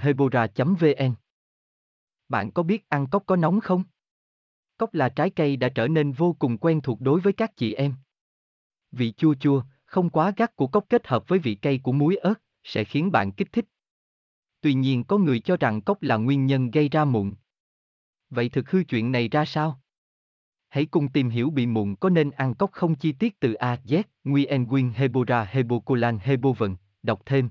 hebora vn Bạn có biết ăn cốc có nóng không? Cốc là trái cây đã trở nên vô cùng quen thuộc đối với các chị em. Vị chua chua, không quá gắt của cốc kết hợp với vị cay của muối ớt, sẽ khiến bạn kích thích. Tuy nhiên có người cho rằng cốc là nguyên nhân gây ra mụn. Vậy thực hư chuyện này ra sao? Hãy cùng tìm hiểu bị mụn có nên ăn cốc không chi tiết từ A, Z, Nguyen Nguyen Hebora Hebocolan Hebovn, đọc thêm,